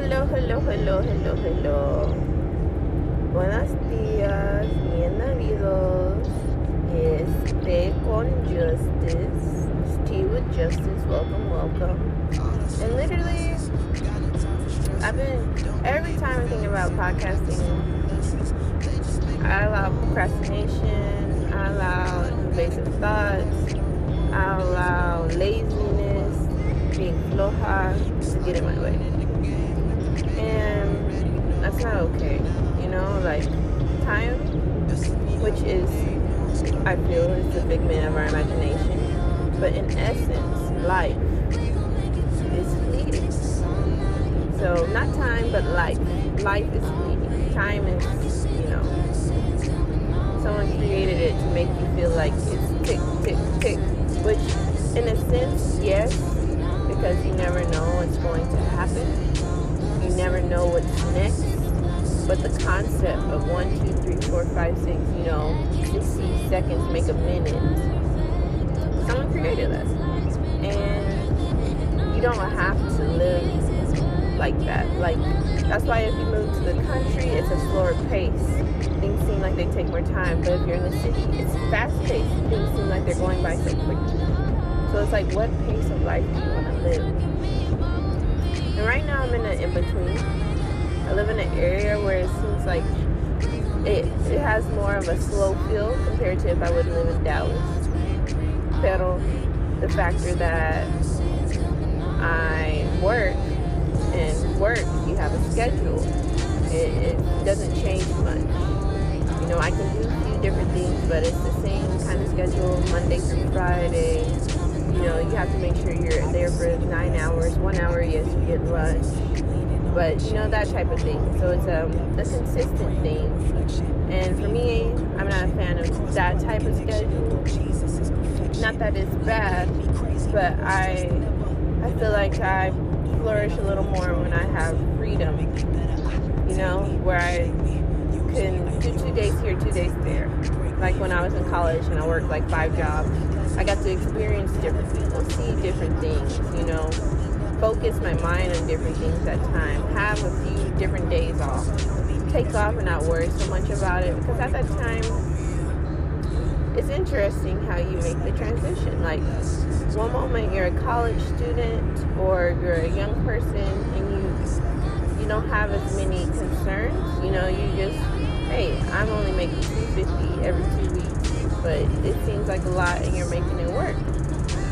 hello, hello, hello, hello, hello. Buenos días, bienvenidos. Este con Justice. Tea with Justice. Welcome, welcome. And literally, I've been, every time I think about podcasting, I allow procrastination, I allow invasive thoughts, I allow laziness, being floja to get in my way. And that's not okay. You know, like time, which is, I feel, is the figment of our imagination. But in essence, life is fleeting. So not time, but life. Life is fleeting. Time is, you know, someone created it to make you feel like it's tick, tick, tick. Which, in a sense, yes, because you never know what's going to But the concept of one, two, three, four, five, six, you know, 60 seconds make a minute. Someone created that. And you don't have to live like that. Like, that's why if you move to the country, it's a slower pace. Things seem like they take more time. But if you're in the city, it's fast paced. Things seem like they're going by so quickly. So it's like, what pace of life do you want to live? And right now, I'm in an in between. I live in an area where it seems like it, it has more of a slow feel compared to if I would live in Dallas. Pero the factor that I work and work, you have a schedule. It, it doesn't change much. You know, I can do a few different things, but it's the same kind of schedule Monday through Friday. You know, you have to make sure you're there for nine hours. One hour, yes, you get lunch. But you know that type of thing. So it's um, a consistent thing. And for me, I'm not a fan of that type of schedule. Not that it's bad, but I I feel like I flourish a little more when I have freedom. You know, where I can do two days here, two days there. Like when I was in college and I worked like five jobs, I got to experience different people, see different things, you know, focus my mind on different things at time, have a few different days off, take off and not worry so much about it because at that time, it's interesting how you make the transition. Like one moment you're a college student or you're a young person and you you don't have as many concerns. You know, you just hey, I'm only making 250 every two weeks, but it seems like a lot and you're making it work.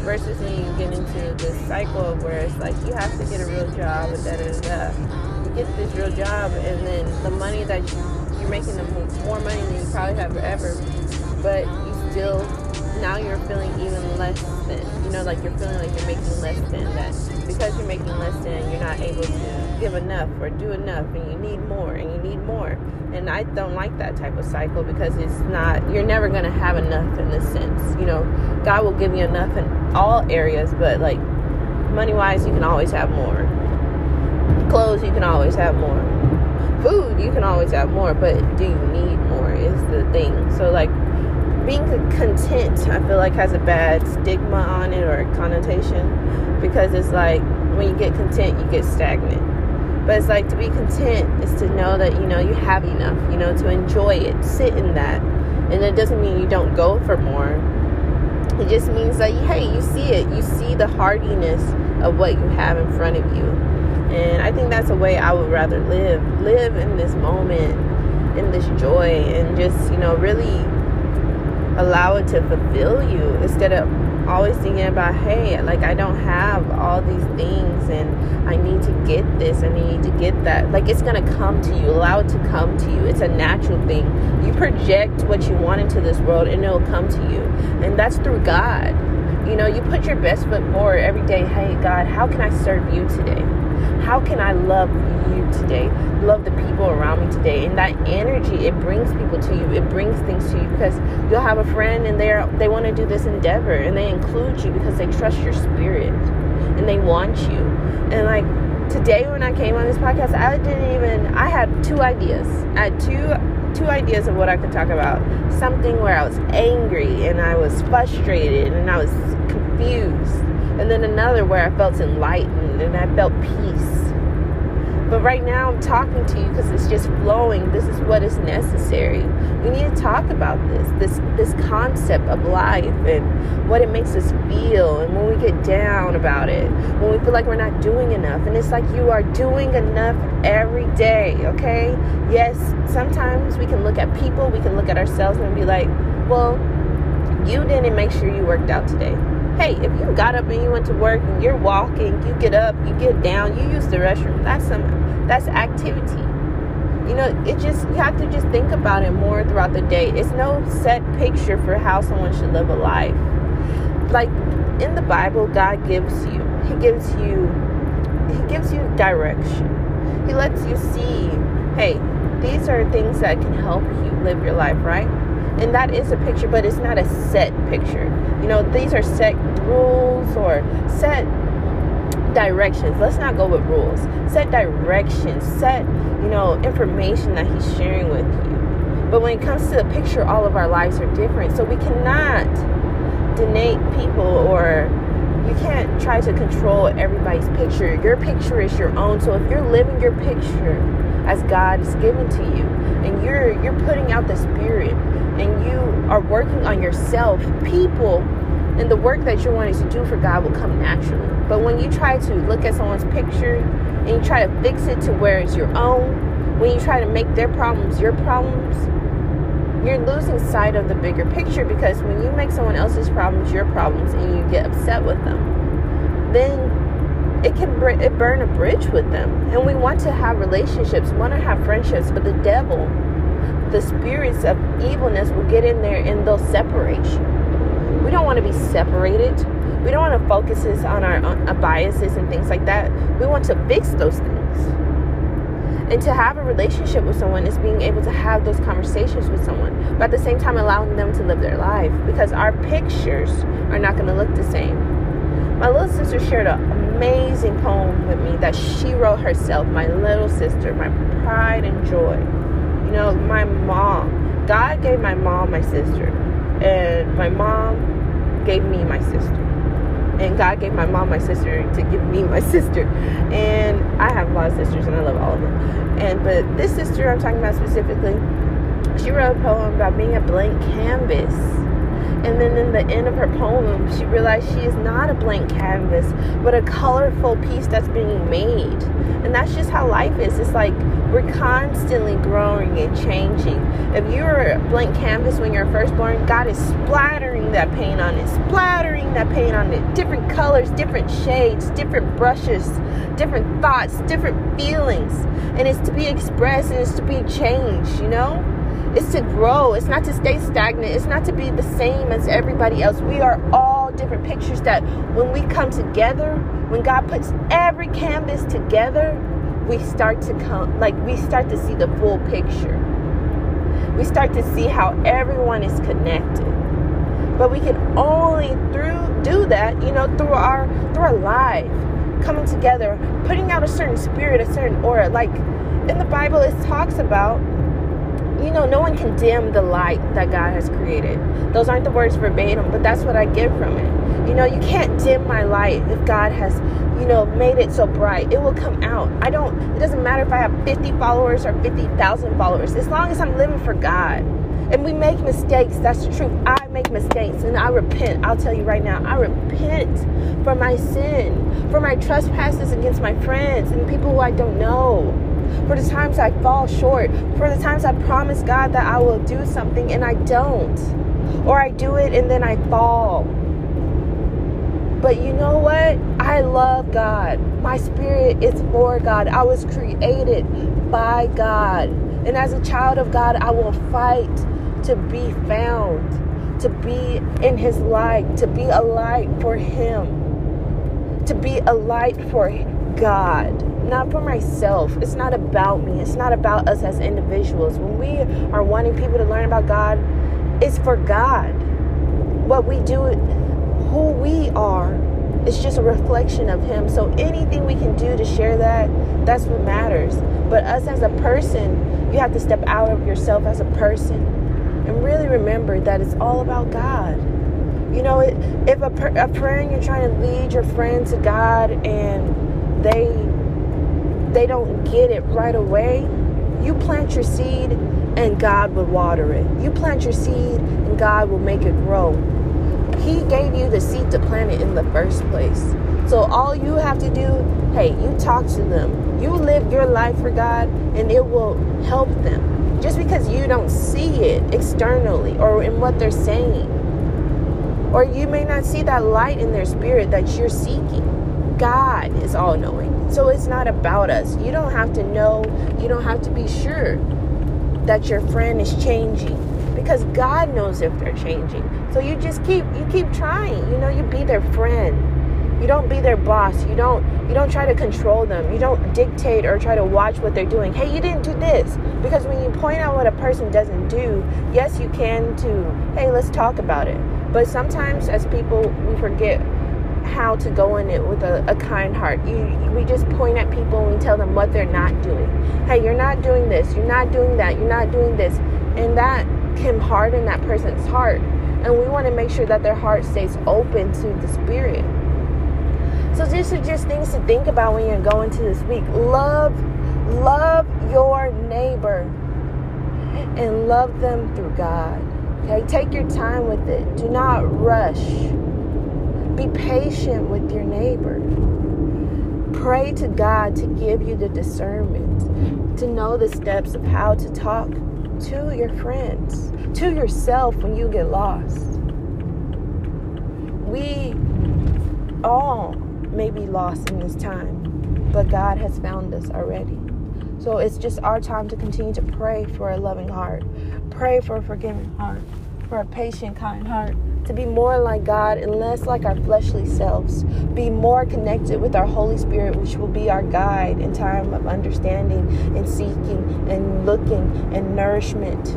Versus when you get into this cycle where it's like you have to get a real job and da da da. You get this real job and then the money that you, you're making the more money than you probably have ever, but you still now you're feeling even less than you know like you're feeling like you're making less than that. Because you're making less than you're not able to give enough or do enough and you need more and you need more. And i don't like that type of cycle because it's not you're never going to have enough in this sense you know. God will give you enough in all areas but like money wise you can always have more. Clothes you can always have more. Food you can always have more but do you need more is the thing. So like being content i feel like has a bad stigma on it or connotation because it's like when you get content you get stagnant. But it's like to be content is to know that you know you have enough you know to enjoy it sit in that. And it doesn't mean you don't go for more. It just means that hey you see it. You see the hardiness of what you have in front of you. And i think that's a way i would rather live live in this moment in this joy and just you know really allow it to fulfill you instead of always thinking about hey like i don't have all these things and i need to get this and i need to get that. Like it's gonna come to you. Allow it to come to you. It's a natural thing. You project what you want into this world and it'll come to you. And that's through god. You know you put your best foot forward every day. Hey god how can i serve you today how can I love you today? Love the people around me today. And that energy, it brings people to you. It brings things to you because you'll have a friend and they're they want to do this endeavor and they include you because they trust your spirit and they want you. And like today when I came on this podcast, I didn't even I had two ideas. I had two two ideas of what I could talk about. Something where I was angry and I was frustrated and I was confused. And then another where I felt enlightened and I felt peace. But right now, I'm talking to you because it's just flowing. This is what is necessary. We need to talk about this, this, this concept of life and what it makes us feel, and when we get down about it, when we feel like we're not doing enough. And it's like you are doing enough every day. Okay? Yes, sometimes we can look at people, we can look at ourselves, and be like, well, you didn't make sure you worked out today hey, if you got up and you went to work and you're walking, you get up, you get down, you use the restroom, that's some that's activity. You know, it just you have to just think about it more throughout the day. It's no set picture for how someone should live a life. Like in the Bible, God gives you, He gives you He gives you direction. He lets you see, hey, these are things that can help you live your life, right? And that is a picture but it's not a set picture. You know these are set rules or set directions. Let's not go with rules. Set directions. Set you know information that he's sharing with you. But when it comes to the picture all of our lives are different. So we cannot denate people or you can't try to control everybody's picture. Your picture is your own. So if you're living your picture as god is given to you and you're you're putting out the spirit and you are working on yourself, people and the work that you're wanting to do for God will come naturally. But when you try to look at someone's picture and you try to fix it to where it's your own, when you try to make their problems your problems, you're losing sight of the bigger picture because when you make someone else's problems your problems and you get upset with them, then it can it burn a bridge with them. And we want to have relationships, want to have friendships, but the devil the spirits of evilness will get in there and they'll separate you. We don't want to be separated. We don't want to focus on our, on our uh, biases and things like that. We want to fix those things. And to have a relationship with someone is being able to have those conversations with someone, but at the same time allowing them to live their life because our pictures are not going to look the same. My little sister shared an amazing poem with me that she wrote herself, my little sister, my pride and joy. You know, my mom, God gave my mom my sister, and my mom gave me my sister. And God gave my mom my sister to give me my sister. And I have a lot of sisters and I love all of them. And but this sister I'm talking about specifically, she wrote a poem about being a blank canvas and then in the end of her poem, she realized she is not a blank canvas, but a colorful piece that's being made. And that's just how life is. It's like we're constantly growing and changing. If you're a blank canvas when you're first born, God is splattering that paint on it, splattering that paint on it. Different colors, different shades, different brushes, different thoughts, different feelings. And it's to be expressed and it's to be changed, you know? It's to grow. It's not to stay stagnant. It's not to be the same as everybody else. We are all different pictures that when we come together, when God puts every canvas together, we start to come like we start to see the full picture. We start to see how everyone is connected. But we can only through do that, you know, through our through our life, coming together, putting out a certain spirit, a certain aura. Like in the Bible it talks about you know, no one can dim the light that God has created. Those aren't the words verbatim, but that's what I get from it. You know, you can't dim my light if God has, you know, made it so bright. It will come out. I don't, it doesn't matter if I have 50 followers or 50,000 followers, as long as I'm living for God. And we make mistakes, that's the truth. I make mistakes and I repent. I'll tell you right now, I repent for my sin, for my trespasses against my friends and people who I don't know for the times I fall short, for the times I promise God that I will do something and I don't, or I do it and then I fall. But you know what? I love God. My spirit is for God. I was created by God. And as a child of God, I will fight to be found, to be in His light, to be a light for Him, to be a light for God not for myself. It's not about me. It's not about us as individuals. When we are wanting people to learn about God, it's for God. What we do, who we are, it's just a reflection of Him. So anything we can do to share that, that's what matters. But us as a person, you have to step out of yourself as a person and really remember that it's all about God. You know, if a, a friend, you're trying to lead your friend to God and they they don't get it right away, you plant your seed and God will water it. You plant your seed and God will make it grow. He gave you the seed to plant it in the first place. So all you have to do, hey, you talk to them. You live your life for God and it will help them. Just because you don't see it externally or in what they're saying. Or you may not see that light in their spirit that you're seeking. God is all knowing. So it's not about us. You don't have to know, you don't have to be sure that your friend is changing because God knows if they're changing. So you just keep you keep trying. You know, you be their friend. You don't be their boss. You don't you don't try to control them. You don't dictate or try to watch what they're doing. Hey, you didn't do this. Because when you point out what a person doesn't do, yes, you can too. Hey, let's talk about it. But sometimes as people we forget how to go in it with a, a kind heart. You, we just point at people and we tell them what they're not doing. Hey, you're not doing this. You're not doing that. You're not doing this. And that can harden that person's heart. And we want to make sure that their heart stays open to the Spirit. So these are just things to think about when you're going to this week. Love, love your neighbor and love them through God. Okay, take your time with it. Do not rush. Be patient with your neighbor. Pray to God to give you the discernment to know the steps of how to talk to your friends, to yourself when you get lost. We all may be lost in this time, but God has found us already. So it's just our time to continue to pray for a loving heart, pray for a forgiving heart, for a patient, kind heart, to be more like God and less like our fleshly selves. Be more connected with our Holy Spirit, which will be our guide in time of understanding and seeking and looking and nourishment.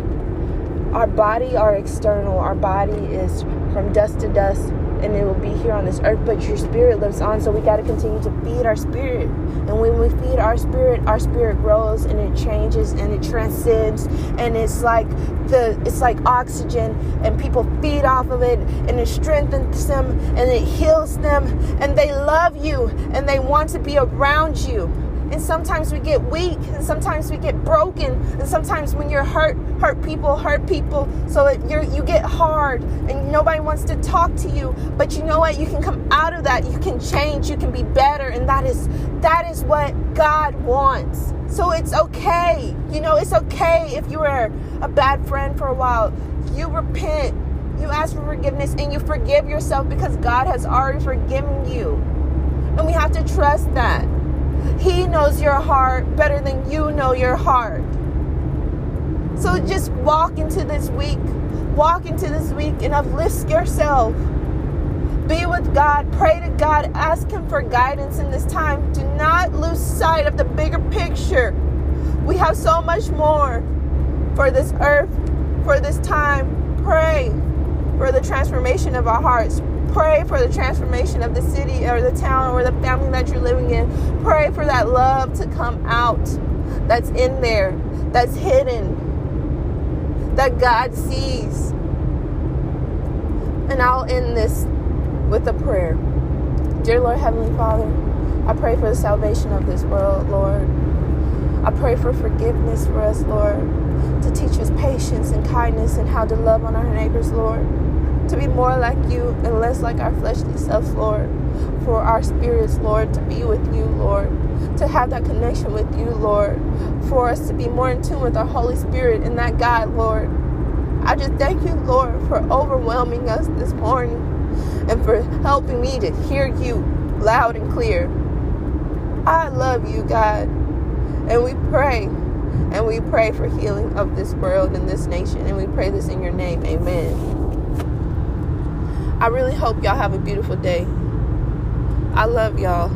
Our body are external. Our body is from dust to dust and it will be here on this earth, but your spirit lives on. So we got to continue to feed our spirit. And when we feed our spirit, our spirit grows and it changes and it transcends. And it's like the it's like oxygen, and people feed off of it, and it strengthens them and it heals them, and they love you and they want to be around you and sometimes we get weak and sometimes we get broken and sometimes when you're hurt hurt people hurt people. So you you get hard and nobody wants to talk to you. But you know what? You can come out of that. You can change. You can be better. And that is that is what God wants. So it's okay. You know it's okay if you were a bad friend for a while. You repent. You ask for forgiveness and you forgive yourself because God has already forgiven you. And we have to trust that he knows your heart better than you know your heart. So just walk into this week. Walk into this week and uplift yourself. Be with God. Pray to God. Ask Him for guidance in this time. Do not lose sight of the bigger picture. We have so much more for this earth, for this time. Pray for the transformation of our hearts. Pray for the transformation of the city or the town or the family that you're living in. Pray for that love to come out that's in there, that's hidden, that God sees. And I'll end this with a prayer. Dear Lord Heavenly Father, I pray for the salvation of this world, Lord. I pray for forgiveness for us, Lord, to teach us patience and kindness and how to love on our neighbors, Lord to be more like you and less like our fleshly selves, Lord. For our spirits, Lord, to be with you, Lord. To have that connection with you, Lord. For us to be more in tune with our Holy Spirit and that God, Lord. I just thank you, Lord, for overwhelming us this morning and for helping me to hear you loud and clear. I love you, God. And we pray. And we pray for healing of this world and this nation. And we pray this in your name. Amen. I really hope y'all have a beautiful day. I love y'all.